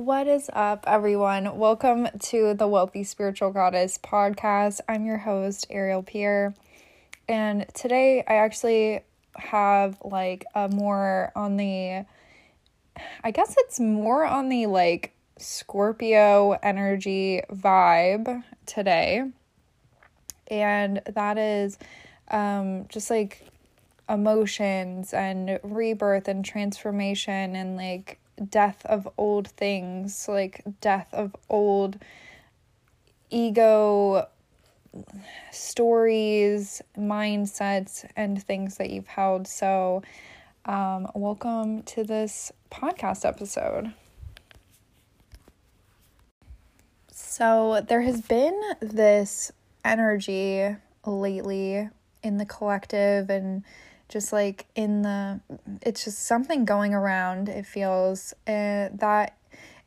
What is up, everyone? Welcome to the Wealthy Spiritual Goddess podcast. I'm your host, Ariel Pierre, and today I actually have like a more on the, I guess it's more on the like Scorpio energy vibe today, and that is um, just like emotions and rebirth and transformation and like death of old things, like death of old ego stories, mindsets, and things that you've held. So, um, welcome to this podcast episode. So, there has been this energy lately in the collective and just like in the it's just something going around it feels uh, that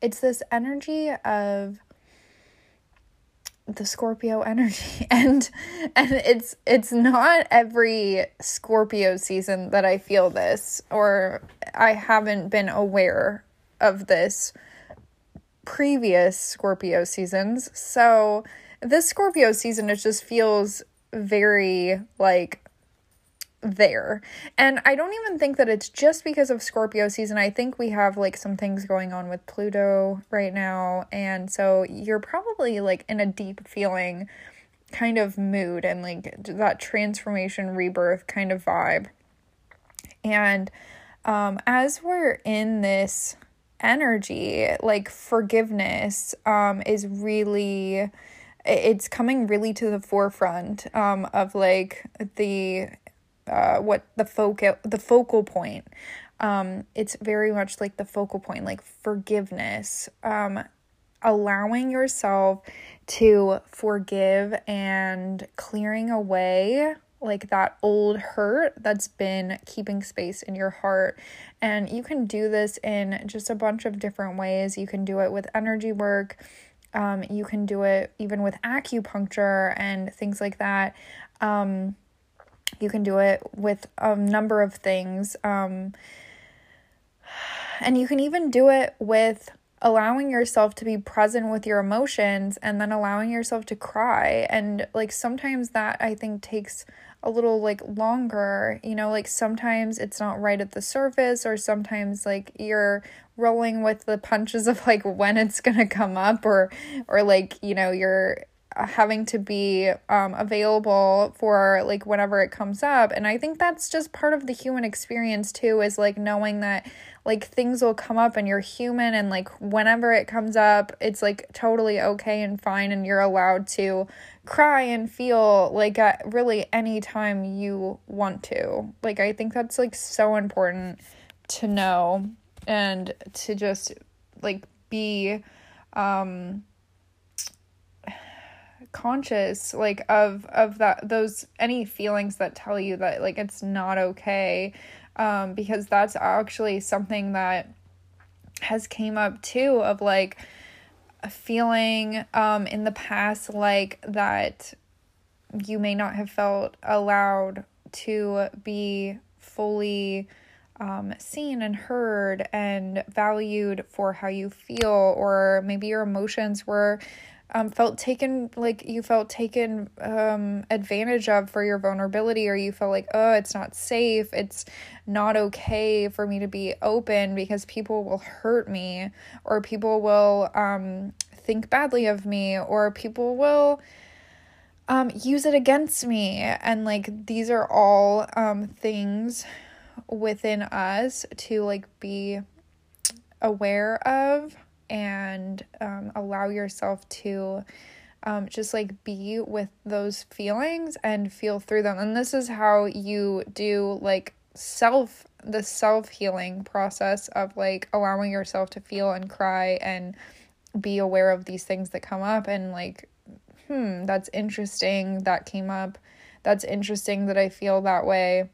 it's this energy of the Scorpio energy and and it's it's not every Scorpio season that I feel this or I haven't been aware of this previous Scorpio seasons. So this Scorpio season it just feels very like there. And I don't even think that it's just because of Scorpio season. I think we have like some things going on with Pluto right now. And so you're probably like in a deep feeling kind of mood and like that transformation rebirth kind of vibe. And um as we're in this energy, like forgiveness um is really it's coming really to the forefront um of like the uh, what the focal the focal point. Um, it's very much like the focal point, like forgiveness, um, allowing yourself to forgive and clearing away like that old hurt that's been keeping space in your heart. And you can do this in just a bunch of different ways. You can do it with energy work. Um, you can do it even with acupuncture and things like that. Um, you can do it with a number of things. Um, and you can even do it with allowing yourself to be present with your emotions and then allowing yourself to cry. And like sometimes that I think takes a little like longer, you know, like sometimes it's not right at the surface, or sometimes like you're rolling with the punches of like when it's gonna come up, or or like, you know, you're having to be um, available for like whenever it comes up. And i think that's just part of the human experience too is like knowing that like things will come up and you're human and like whenever it comes up it's like totally okay and fine and you're allowed to cry and feel like at really any time you want to. Like i think that's like so important to know and to just like be um conscious like of of that those any feelings that tell you that like it's not okay um because that's actually something that has came up too of like a feeling um in the past like that you may not have felt allowed to be fully um, seen and heard and valued for how you feel, or maybe your emotions were um, felt taken like you felt taken um, advantage of for your vulnerability or you felt like oh it's not safe. It's not okay for me to be open because people will hurt me or people will um, think badly of me or people will um, use it against me. And like these are all um, things within us to like be aware of and um, allow yourself to um, just like be with those feelings and feel through them. And this is how you do like self the self healing process of like allowing yourself to feel and cry and be aware of these things that come up and like hmm that's interesting that came up that's interesting that I feel that way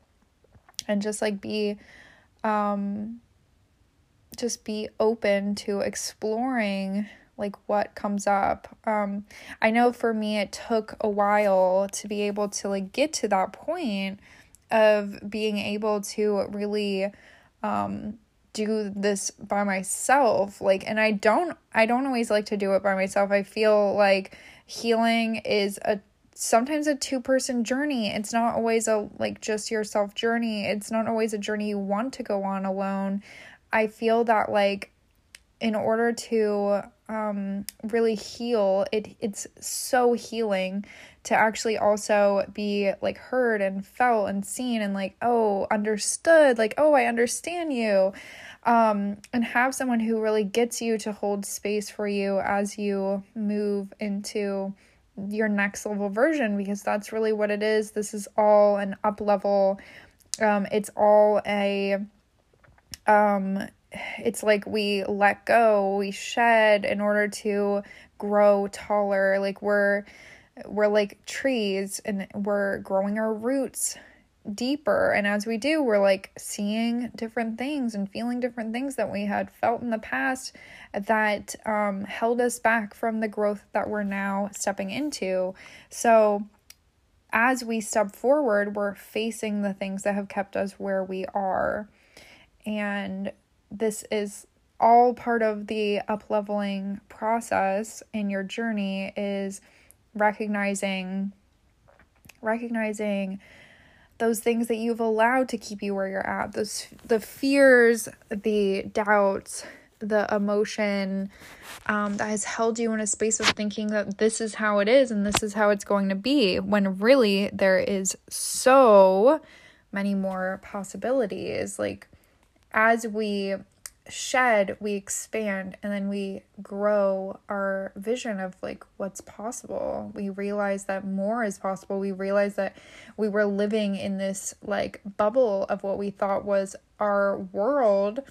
and just like be um just be open to exploring like what comes up. Um I know for me it took a while to be able to like get to that point of being able to really um do this by myself like and I don't I don't always like to do it by myself. I feel like healing is a sometimes a two person journey. It's not always a like just yourself journey. It's not always a journey you want to go on alone. I feel that like in order to um, really heal, it it's so healing to actually also be like heard and felt and seen and like oh understood like oh I understand you um, and have someone who really gets you to hold space for you as you move into your next level version because that's really what it is. This is all an up level. Um, it's all a um it's like we let go, we shed in order to grow taller. Like we're we're like trees and we're growing our roots deeper. And as we do we're like seeing different things and feeling different things that we had felt in the past that um, held us back from the growth that we're now stepping into. So as we step forward we're facing the things that have kept us where we are and this is all part of the up leveling process in your journey is recognizing recognizing those things that you've allowed to keep you where you're at those the fears the doubts the emotion um, that has held you in a space of thinking that this is how it is and this is how it's going to be when really there is so many more possibilities. Like as we shed, we expand and then we grow our vision of like what's possible. We realize that more is possible. We realize that we were living in this like bubble of what we thought was our world.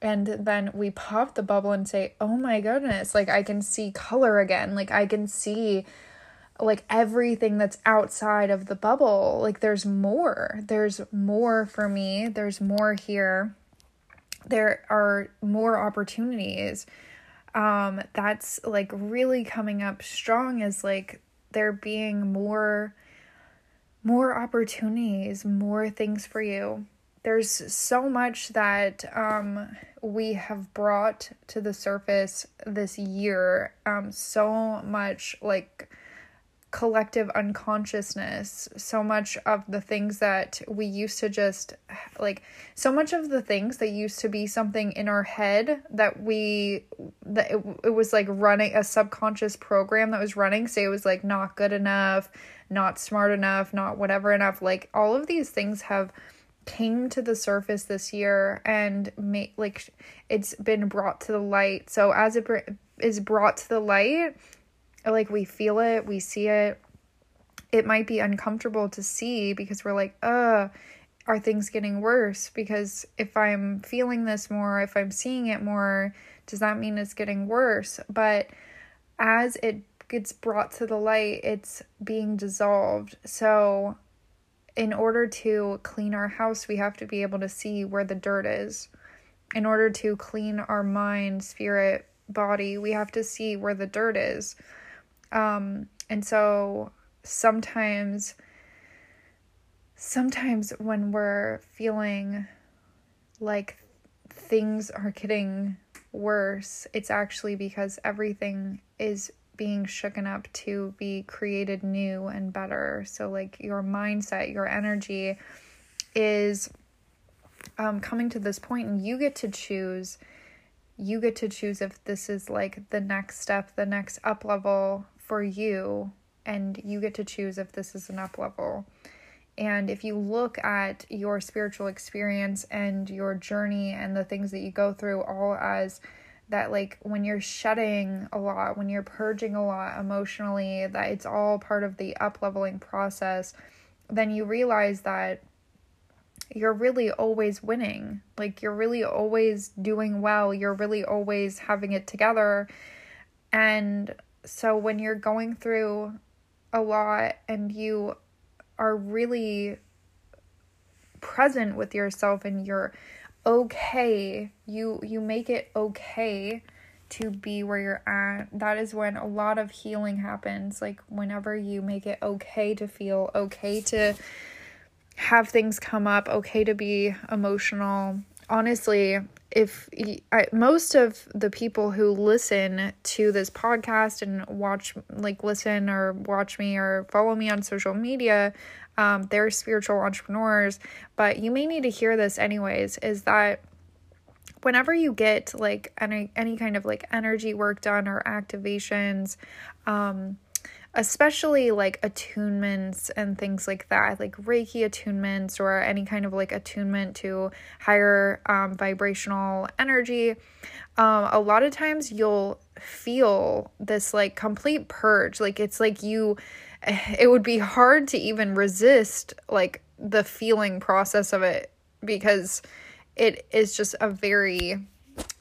And then we pop the bubble and say, oh my goodness, like I can see color again. Like I can see like everything that's outside of the bubble. Like there's more. There's more for me. There's more here there are more opportunities um that's like really coming up strong as like there being more more opportunities more things for you. There's so much that um we have brought to the surface this year um so much like collective unconsciousness so much of the things that we used to just like so much of the things that used to be something in our head that we that it, it was like running a subconscious program that was running say it was like not good enough not smart enough not whatever enough like all of these things have came to the surface this year and made like it's been brought to the light. So as it br- is brought to the light like we feel it, we see it. It might be uncomfortable to see because we're like, uh, are things getting worse? Because if I'm feeling this more, if I'm seeing it more, does that mean it's getting worse? But as it gets brought to the light, it's being dissolved. So, in order to clean our house, we have to be able to see where the dirt is. In order to clean our mind, spirit, body, we have to see where the dirt is. Um, and so sometimes, sometimes when we're feeling like things are getting worse, it's actually because everything is being shooken up to be created new and better. So, like, your mindset, your energy is um, coming to this point, and you get to choose. You get to choose if this is like the next step, the next up level for you and you get to choose if this is an up level. And if you look at your spiritual experience and your journey and the things that you go through all as that like when you're shedding a lot, when you're purging a lot emotionally, that it's all part of the up leveling process, then you realize that you're really always winning. Like you're really always doing well. You're really always having it together. And so when you're going through a lot and you are really present with yourself and you're okay, you you make it okay to be where you're at. That is when a lot of healing happens. Like whenever you make it okay to feel, okay to have things come up, okay to be emotional. Honestly, if I, most of the people who listen to this podcast and watch like listen or watch me or follow me on social media um, they're spiritual entrepreneurs. But you may need to hear this anyways is that whenever you get like any any kind of like energy work done or activations um especially like attunements and things like that, like Reiki attunements or any kind of like attunement to higher um, vibrational energy. Um, a lot of times you'll feel this like complete purge. Like it's like you, it would be hard to even resist like the feeling process of it because it is just a very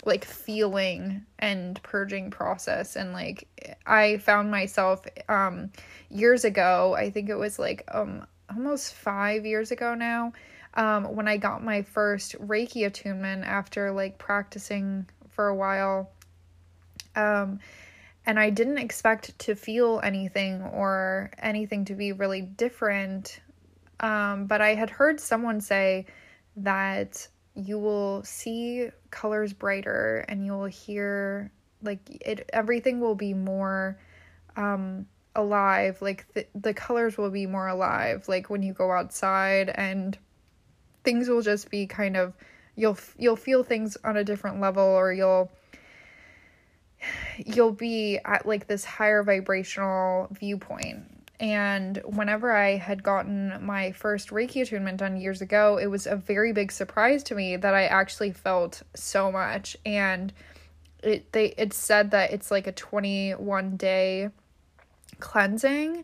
like feeling and purging process. And like i found myself um years ago i think it was like um almost 5 years ago now um when i got my first reiki attunement after like practicing for a while. Um and i didn't expect to feel anything or anything to be really different. Um but i had heard someone say that you will see colors brighter and you'll hear like it everything will be more um alive like the, the colors will be more alive like when you go outside and things will just be kind of you'll you'll feel things on a different level or you'll you'll be at like this higher vibrational viewpoint and whenever I had gotten my first Reiki attunement done years ago, it was a very big surprise to me that I actually felt so much. And it they it said that it's like a 21 day cleansing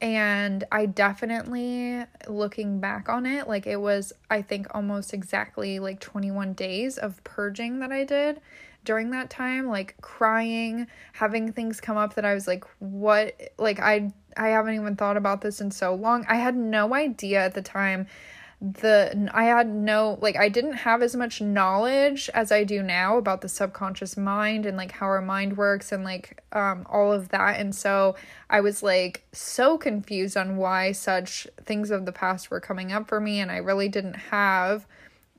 and I definitely looking back on it like it was I think almost exactly like 21 days of purging that I did during that time like crying having things come up that I was like what like I I haven't even thought about this in so long. I had no idea at the time the I had no like I didn't have as much knowledge as I do now about the subconscious mind and like how our mind works and like um all of that. And so I was like so confused on why such things of the past were coming up for me. And I really didn't have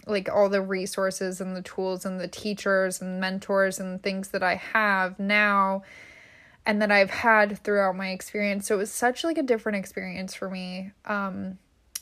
like all the resources and the tools and the teachers and mentors and things that I have now and that I've had throughout my experience. So it was such like a different experience for me. Um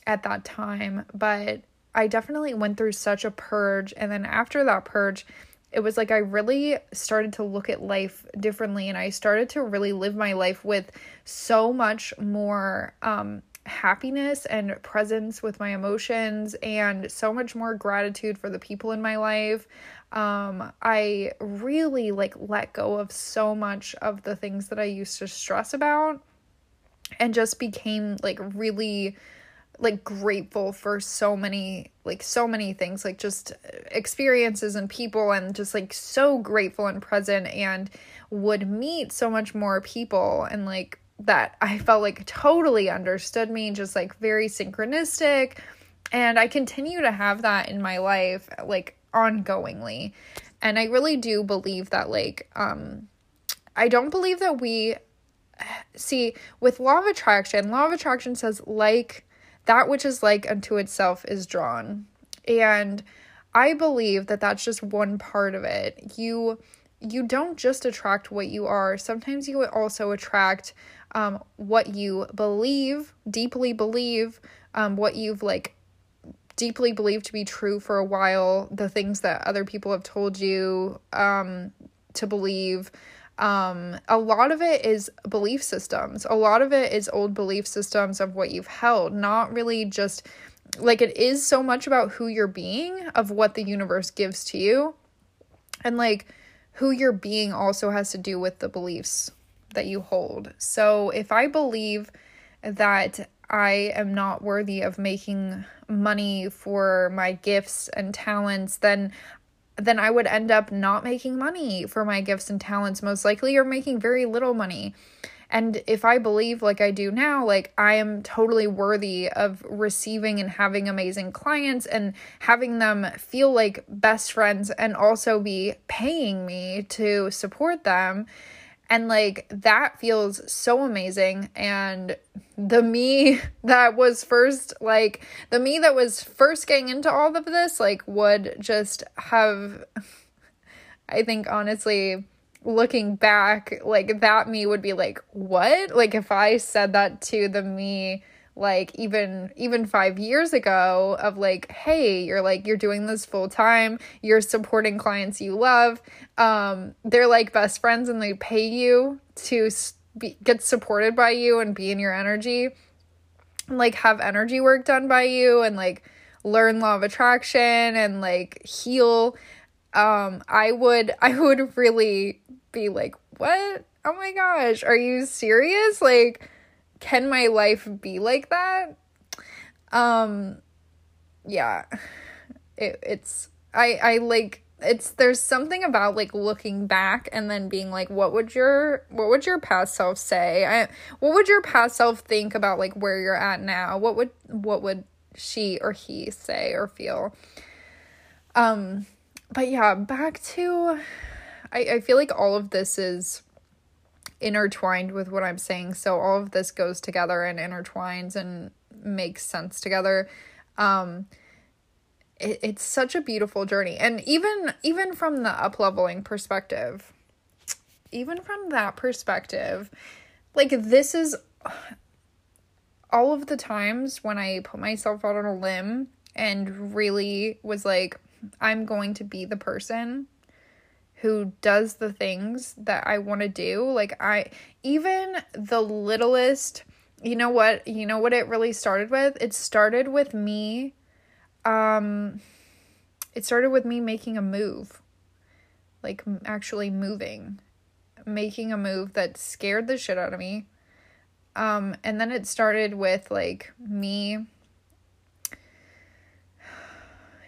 at that time, but I definitely went through such a purge. And then after that purge it was like I really started to look at life differently and I started to really live my life with so much more um happiness and presence with my emotions and so much more gratitude for the people in my life. Um i really like let go of so much of the things that i used to stress about and just became like really like grateful for so many like so many things like just experiences and people and just like so grateful and present and would meet so much more people and like that I felt like totally understood me, just like very synchronistic. And I continue to have that in my life, like ongoingly. And I really do believe that, like, um, I don't believe that we see with law of attraction, law of attraction says, like, that which is like unto itself is drawn. And I believe that that's just one part of it. You you don't just attract what you are. Sometimes you also attract um, what you believe, deeply believe, um, what you've like deeply believed to be true for a while, the things that other people have told you um, to believe. Um, a lot of it is belief systems. A lot of it is old belief systems of what you've held, not really just like it is so much about who you're being, of what the universe gives to you. And like who you're being also has to do with the beliefs that you hold. So if I believe that I am not worthy of making money for my gifts and talents, then then I would end up not making money for my gifts and talents. Most likely or making very little money. And if I believe like I do now, like I am totally worthy of receiving and having amazing clients and having them feel like best friends and also be paying me to support them, and like that feels so amazing. And the me that was first like the me that was first getting into all of this like would just have I think honestly looking back like that me would be like what? Like if I said that to the me like even even 5 years ago of like hey you're like you're doing this full time you're supporting clients you love um they're like best friends and they pay you to be, get supported by you and be in your energy and like have energy work done by you and like learn law of attraction and like heal um i would i would really be like what? Oh my gosh are you serious? Like can my life be like that? Um yeah. It, it's i i like it's there's something about like looking back and then being like what would your what would your past self say? I, what would your past self think about like where you're at now? What would what would she or he say or feel? Um but yeah back to i i feel like all of this is intertwined with what i'm saying. So all of this goes together and intertwines and makes sense together. Um it, it's such a beautiful journey. And even even from the up leveling perspective even from that perspective like this is all of the times when i put myself out on a limb and really was like i'm going to be the person who does the things that i want to do. Like i even the littlest you know what you know what it really started with? It started with me um it started with me making a move like actually moving making a move that scared the shit out of me. Um and then it started with like me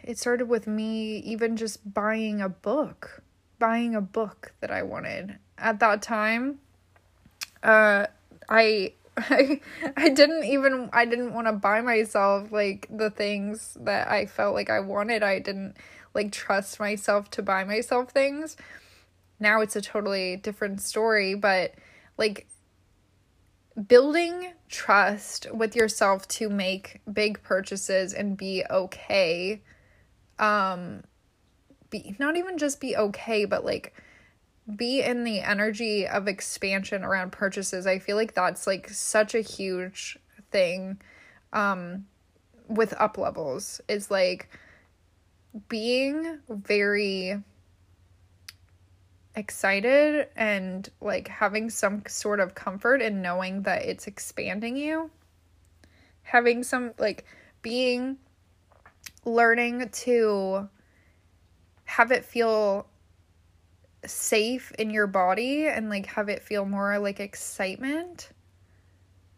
it started with me even just buying a book buying a book that i wanted. At that time uh i I I didn't even I didn't want to buy myself like the things that I felt like I wanted. I didn't like trust myself to buy myself things. Now it's a totally different story, but like building trust with yourself to make big purchases and be okay um be not even just be okay but like be in the energy of expansion around purchases. I feel like that's like such a huge thing um with up levels is like being very excited and like having some sort of comfort in knowing that it's expanding you having some like being learning to have it feel safe in your body and like have it feel more like excitement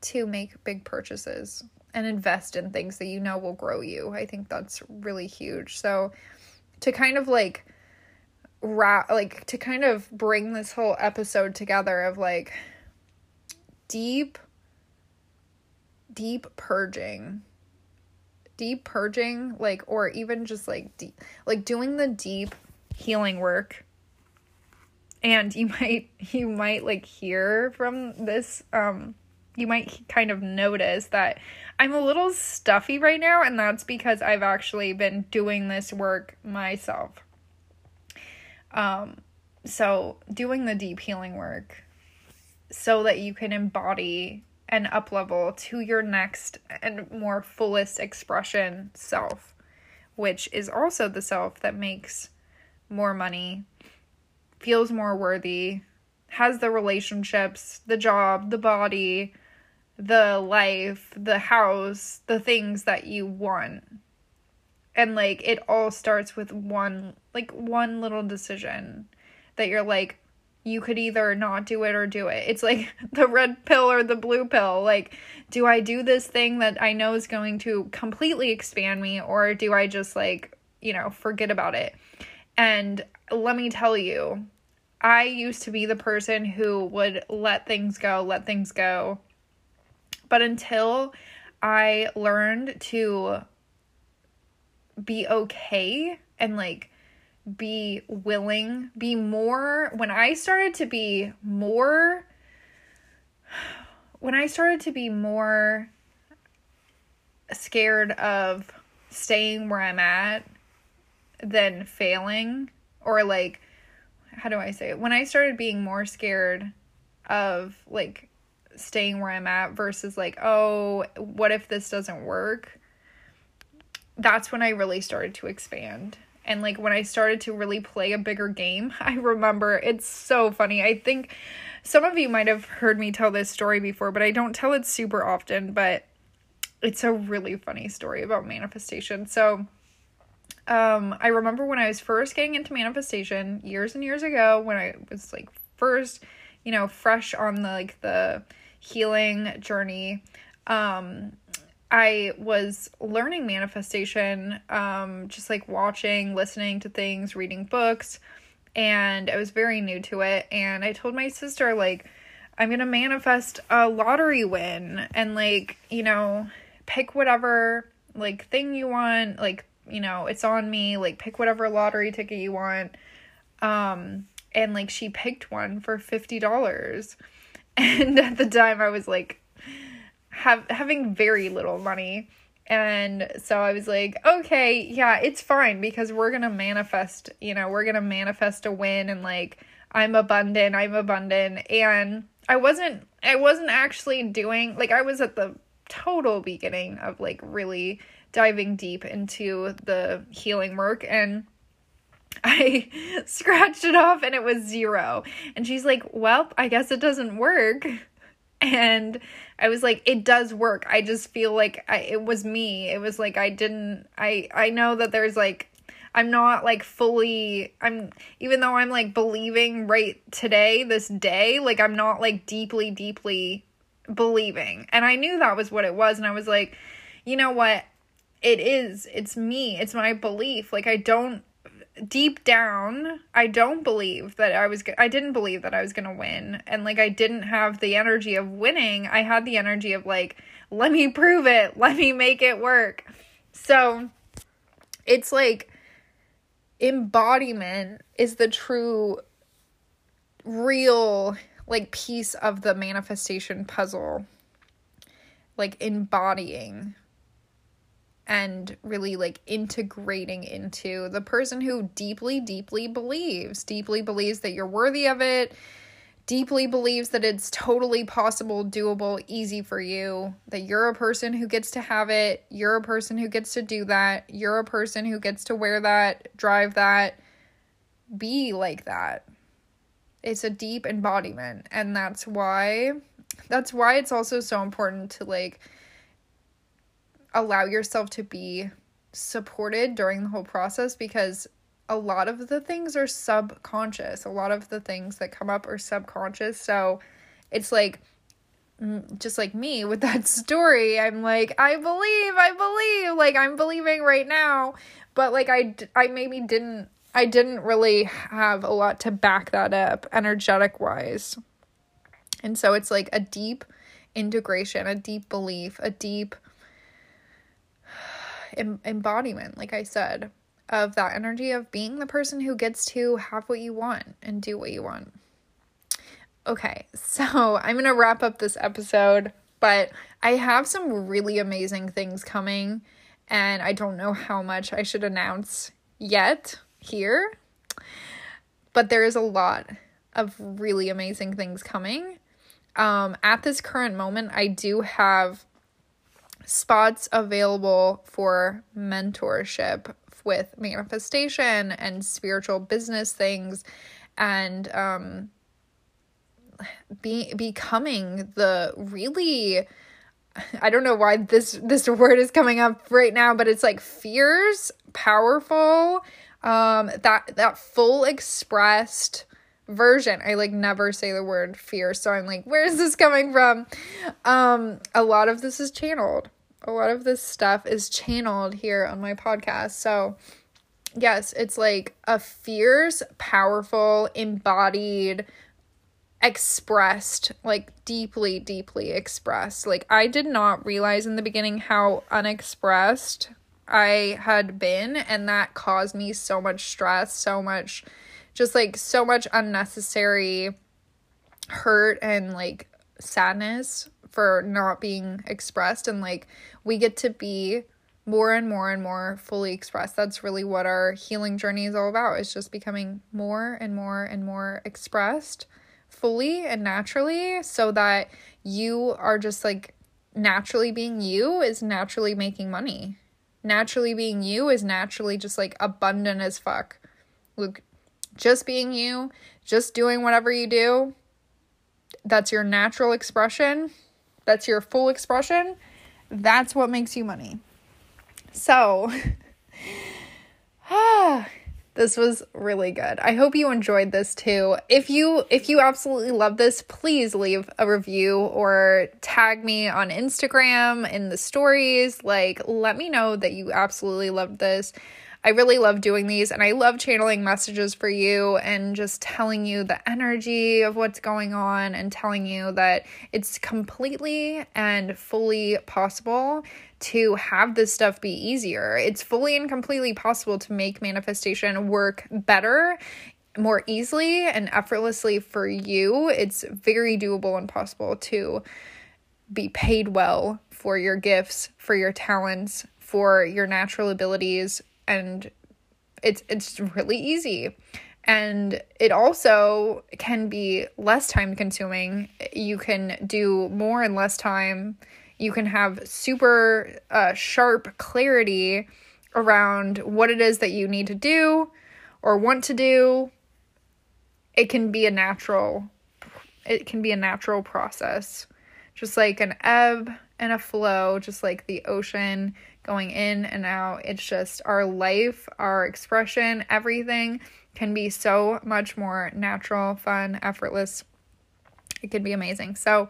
to make big purchases and invest in things that you know will grow you. I think that's really huge. So to kind of like wrap like to kind of bring this whole episode together of like deep deep purging deep purging like or even just like deep like doing the deep healing work and you might you might like hear from this um you might kind of notice that I'm a little stuffy right now and that's because I've actually been doing this work myself. Um so doing the deep healing work so that you can embody and up level to your next and more fullest expression self, which is also the self that makes more money, feels more worthy, has the relationships, the job, the body, the life, the house, the things that you want. And like it all starts with one like one little decision that you're like you could either not do it or do it. It's like the red pill or the blue pill. Like, do I do this thing that I know is going to completely expand me, or do I just like, you know, forget about it? And let me tell you, I used to be the person who would let things go, let things go. But until I learned to be okay and like be willing, be more, when I started to be more when I started to be more scared of staying where I'm at than failing, or like, how do I say it? When I started being more scared of like staying where I'm at versus like, oh, what if this doesn't work? That's when I really started to expand. And like when I started to really play a bigger game, I remember it's so funny. I think some of you might have heard me tell this story before, but I don't tell it super often, but it's a really funny story about manifestation. So, um, I remember when I was first getting into manifestation years and years ago when I was like first, you know, fresh on the like the healing journey. Um, I was learning manifestation, um, just like watching, listening to things, reading books, and I was very new to it. And I told my sister, like, I'm gonna manifest a lottery win and, like, you know, pick whatever, like, thing you want, like, you know, it's on me, like, pick whatever lottery ticket you want. Um, and, like, she picked one for $50. And at the time, I was like, have having very little money. And so I was like, okay, yeah, it's fine because we're going to manifest, you know, we're going to manifest a win and like I'm abundant, I'm abundant. And I wasn't I wasn't actually doing like I was at the total beginning of like really diving deep into the healing work and I scratched it off and it was zero. And she's like, Well, I guess it doesn't work. And I was like, it does work. I just feel like I, it was me. It was like I didn't. I I know that there's like I'm not like fully I'm even though I'm like believing right today this day like I'm not like deeply deeply believing. And I knew that was what it was and I was like, you know what? It is. It's me. It's my belief. Like I don't deep down, I don't believe that I was, I didn't believe that I was gonna win. And like, I didn't have the energy of winning. I had the energy of like, let me prove it, let me make it work. So it's like, embodiment is the true, real, like, piece of the manifestation puzzle. Like, embodying and really like integrating into the person who deeply, deeply believes, deeply believes that you're worthy of it, deeply believes that it's totally possible, doable, easy for you, that you're a person who gets to have it, you're a person who gets to do that, you're a person who gets to wear that, drive that, be like that. It's a deep embodiment, and that's why that's why it's also so important to like allow yourself to be supported during the whole process because a lot of the things are subconscious. A lot of the things that come up are subconscious. So it's like mm, just like me with that story, I'm like, I believe, I believe, like I'm believing right now, but like I I maybe didn't I didn't really have a lot to back that up energetic wise. And so it's like a deep integration, a deep belief, a deep em- embodiment, like I said, of that energy of being the person who gets to have what you want and do what you want. Okay, so I'm going to wrap up this episode, but I have some really amazing things coming, and I don't know how much I should announce yet here, but there is a lot of really amazing things coming. Um, at this current moment, I do have spots available for mentorship with manifestation and spiritual business things and um be becoming the really I don't know why this this word is coming up right now but it's like fierce powerful um that that full expressed version. I like never say the word fear, so I'm like, where is this coming from? Um, a lot of this is channeled. A lot of this stuff is channeled here on my podcast. So, yes, it's like a fierce, powerful, embodied, expressed, like deeply, deeply expressed. Like, I did not realize in the beginning how unexpressed I had been, and that caused me so much stress, so much just like so much unnecessary hurt and like sadness for not being expressed and like we get to be more and more and more fully expressed. That's really what our healing journey is all about. Is just becoming more and more and more expressed fully and naturally so that you are just like naturally being you is naturally making money. Naturally being you is naturally just like abundant as fuck. Look, just being you, just doing whatever you do, that's your natural expression, that's your full expression, that's what makes you money. So, this was really good. I hope you enjoyed this too. If you if you absolutely love this, please leave a review or tag me on Instagram in the stories. Like let me know that you absolutely loved this. I really love doing these and I love channeling messages for you and just telling you the energy of what's going on and telling you that it's completely and fully possible to have this stuff be easier. It's fully and completely possible to make manifestation work better more easily and effortlessly for you. It's very doable and possible to be paid well for your gifts, for your talents, for your natural abilities, and it's it's really easy. And it also can be less time consuming. You can do more in less time. You can have super uh, sharp clarity around what it is that you need to do or want to do. It can be a natural it can be a natural process. Just like an ebb and a flow just like the ocean going in and out. It's just our life, our expression, everything can be so much more natural, fun, effortless. It can be amazing. So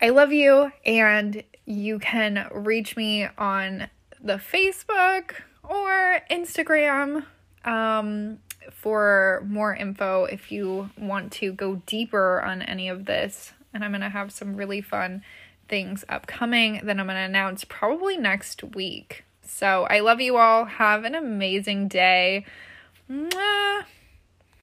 I love you, and you can reach me on the Facebook or Instagram um, for more info if you want to go deeper on any of this. And I'm going to have some really fun things upcoming that I'm going to announce probably next week. So I love you all. Have an amazing day. Mwah.